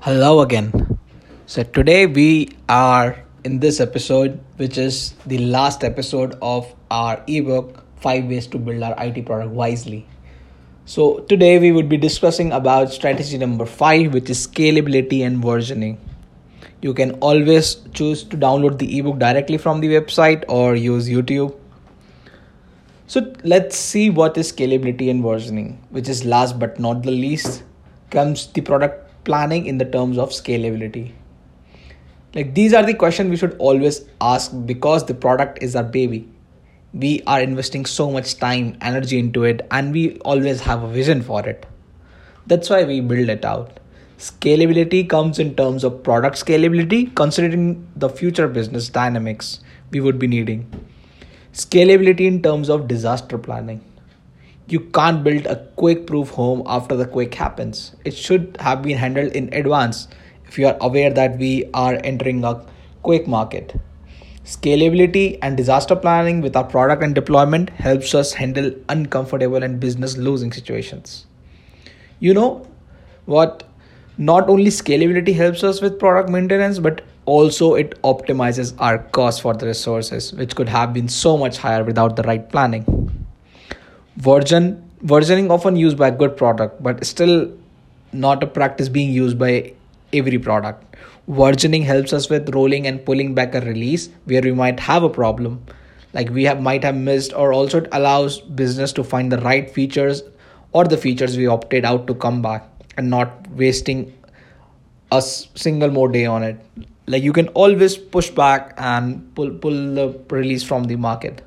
Hello again. So, today we are in this episode, which is the last episode of our ebook, Five Ways to Build Our IT Product Wisely. So, today we would be discussing about strategy number five, which is scalability and versioning. You can always choose to download the ebook directly from the website or use YouTube. So, let's see what is scalability and versioning, which is last but not the least, comes the product planning in the terms of scalability? Like these are the questions we should always ask because the product is our baby. We are investing so much time energy into it and we always have a vision for it. That's why we build it out. Scalability comes in terms of product scalability considering the future business dynamics we would be needing. Scalability in terms of disaster planning you can't build a quake proof home after the quake happens. It should have been handled in advance if you are aware that we are entering a quake market. Scalability and disaster planning with our product and deployment helps us handle uncomfortable and business losing situations. You know what? Not only scalability helps us with product maintenance, but also it optimizes our cost for the resources, which could have been so much higher without the right planning version versioning often used by good product but still not a practice being used by every product. Versioning helps us with rolling and pulling back a release where we might have a problem like we have might have missed or also it allows business to find the right features or the features we opted out to come back and not wasting a single more day on it. Like you can always push back and pull pull the release from the market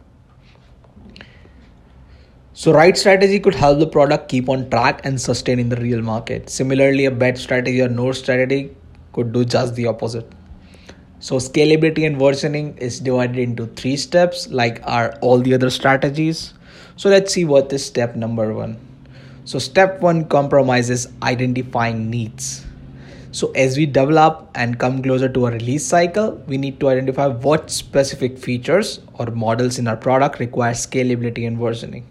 so, right strategy could help the product keep on track and sustain in the real market. Similarly, a bad strategy or no strategy could do just the opposite. So, scalability and versioning is divided into three steps, like are all the other strategies. So, let's see what is step number one. So, step one compromises identifying needs. So, as we develop and come closer to a release cycle, we need to identify what specific features or models in our product require scalability and versioning.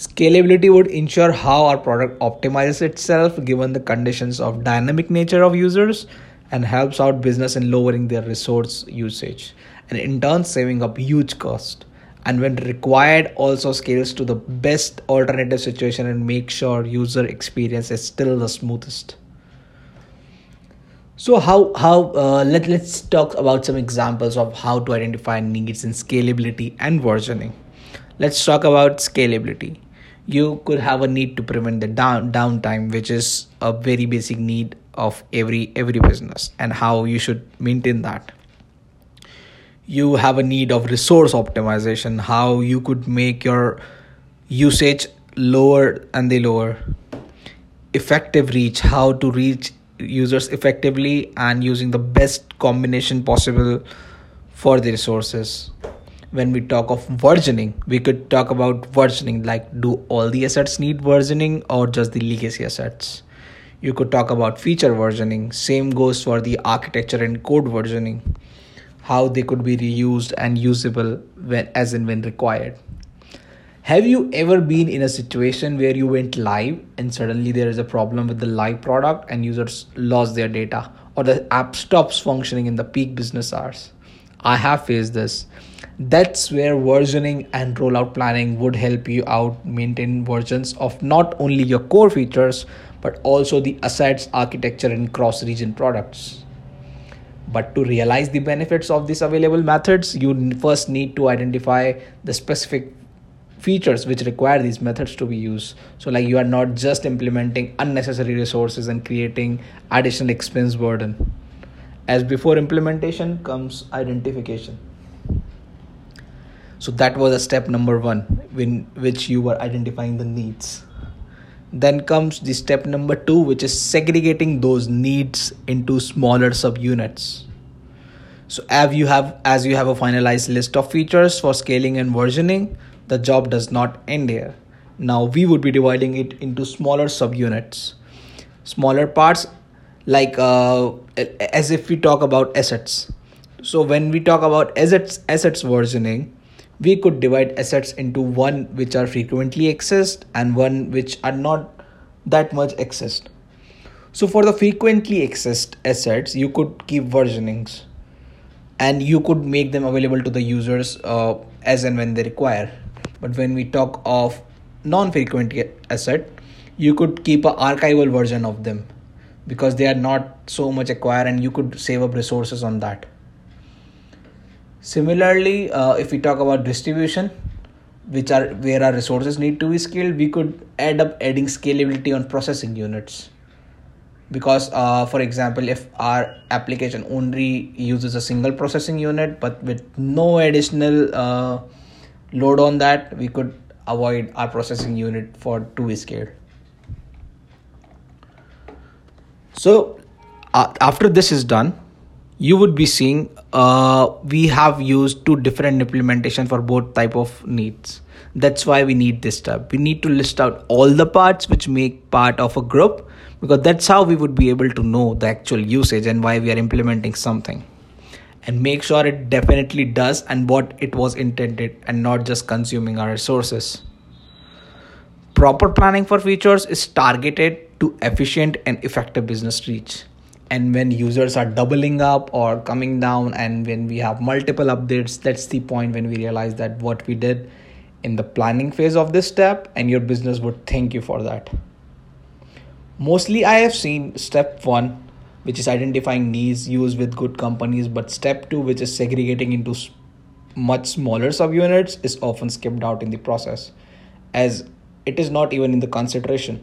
Scalability would ensure how our product optimizes itself given the conditions of dynamic nature of users and helps out business in lowering their resource usage and in turn saving up huge cost. And when required also scales to the best alternative situation and make sure user experience is still the smoothest. So how how uh, let let's talk about some examples of how to identify needs in scalability and versioning. Let's talk about scalability you could have a need to prevent the down downtime which is a very basic need of every every business and how you should maintain that. You have a need of resource optimization how you could make your usage lower and the lower. Effective reach how to reach users effectively and using the best combination possible for the resources when we talk of versioning we could talk about versioning like do all the assets need versioning or just the legacy assets? You could talk about feature versioning. Same goes for the architecture and code versioning. How they could be reused and usable when as and when required. Have you ever been in a situation where you went live and suddenly there is a problem with the live product and users lost their data or the app stops functioning in the peak business hours i have faced this. That's where versioning and rollout planning would help you out maintain versions of not only your core features but also the assets architecture and cross region products. But to realize the benefits of these available methods you first need to identify the specific features which require these methods to be used. So like you are not just implementing unnecessary resources and creating additional expense burden as before implementation comes identification. So that was a step number one in which you were identifying the needs. Then comes the step number two which is segregating those needs into smaller subunits. So as you have as you have a finalized list of features for scaling and versioning the job does not end here. Now we would be dividing it into smaller subunits. Smaller parts like uh, as if we talk about assets. So when we talk about assets assets versioning we could divide assets into one which are frequently accessed and one which are not that much accessed. So for the frequently accessed assets, you could keep versionings. And you could make them available to the users uh, as and when they require. But when we talk of non-frequent asset, you could keep a archival version of them because they are not so much acquired and you could save up resources on that. Similarly, uh, if we talk about distribution, which are where our resources need to be scaled, we could add up adding scalability on processing units because uh, for example if our application only uses a single processing unit but with no additional uh, load on that we could avoid our processing unit for to be scaled so uh, after this is done you would be seeing uh, we have used two different implementation for both type of needs. That's why we need this step we need to list out all the parts which make part of a group because that's how we would be able to know the actual usage and why we are implementing something. And make sure it definitely does and what it was intended and not just consuming our resources proper planning for features is targeted to efficient and effective business reach. And when users are doubling up or coming down and when we have multiple updates that's the point when we realize that what we did in the planning phase of this step and your business would thank you for that. Mostly, I have seen step one, which is identifying needs used with good companies, but step two, which is segregating into much smaller subunits, is often skipped out in the process. As it is not even in the consideration.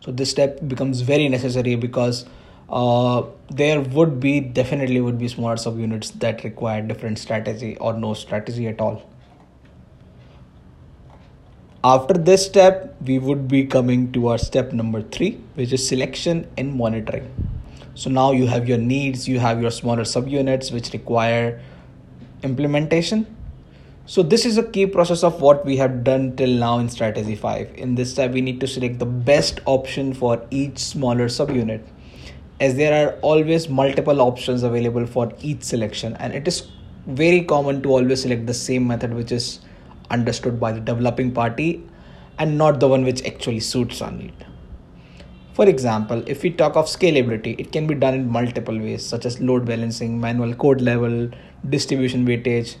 So, this step becomes very necessary because uh, there would be definitely would be smaller subunits that require different strategy or no strategy at all. After this step we would be coming to our step number three which is selection and monitoring. So now you have your needs you have your smaller subunits which require implementation so this is a key process of what we have done till now in strategy 5 in this step we need to select the best option for each smaller subunit as there are always multiple options available for each selection and it is very common to always select the same method which is understood by the developing party and not the one which actually suits our need. For example, if we talk of scalability, it can be done in multiple ways, such as load balancing, manual code level, distribution weightage.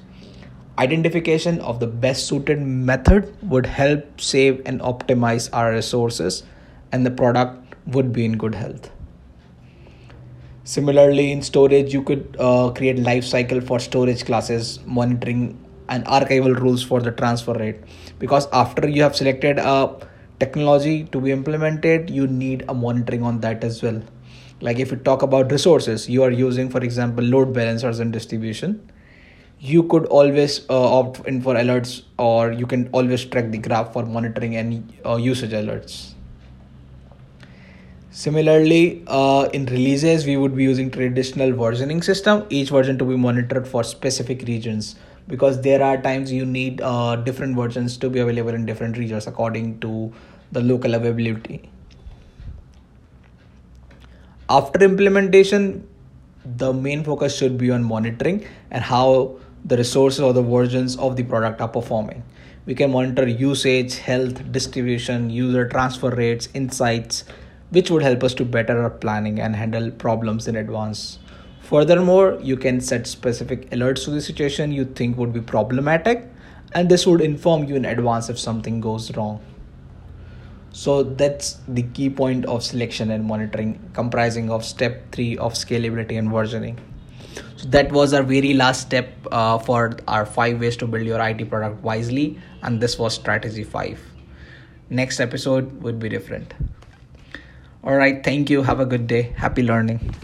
Identification of the best suited method would help save and optimize our resources, and the product would be in good health. Similarly, in storage, you could uh, create life cycle for storage classes, monitoring and archival rules for the transfer rate. Because after you have selected a technology to be implemented you need a monitoring on that as well. Like if you talk about resources you are using for example load balancers and distribution you could always uh, opt in for alerts or you can always track the graph for monitoring and uh, usage alerts. Similarly uh, in releases we would be using traditional versioning system each version to be monitored for specific regions because there are times you need uh, different versions to be available in different regions according to the local availability. After implementation the main focus should be on monitoring and how the resources or the versions of the product are performing we can monitor usage health distribution user transfer rates insights which would help us to better our planning and handle problems in advance Furthermore, you can set specific alerts to the situation you think would be problematic, and this would inform you in advance if something goes wrong. So that's the key point of selection and monitoring, comprising of step three of scalability and versioning. So that was our very last step uh, for our five ways to build your IT product wisely, and this was strategy five. Next episode would be different. All right, thank you. Have a good day. Happy learning.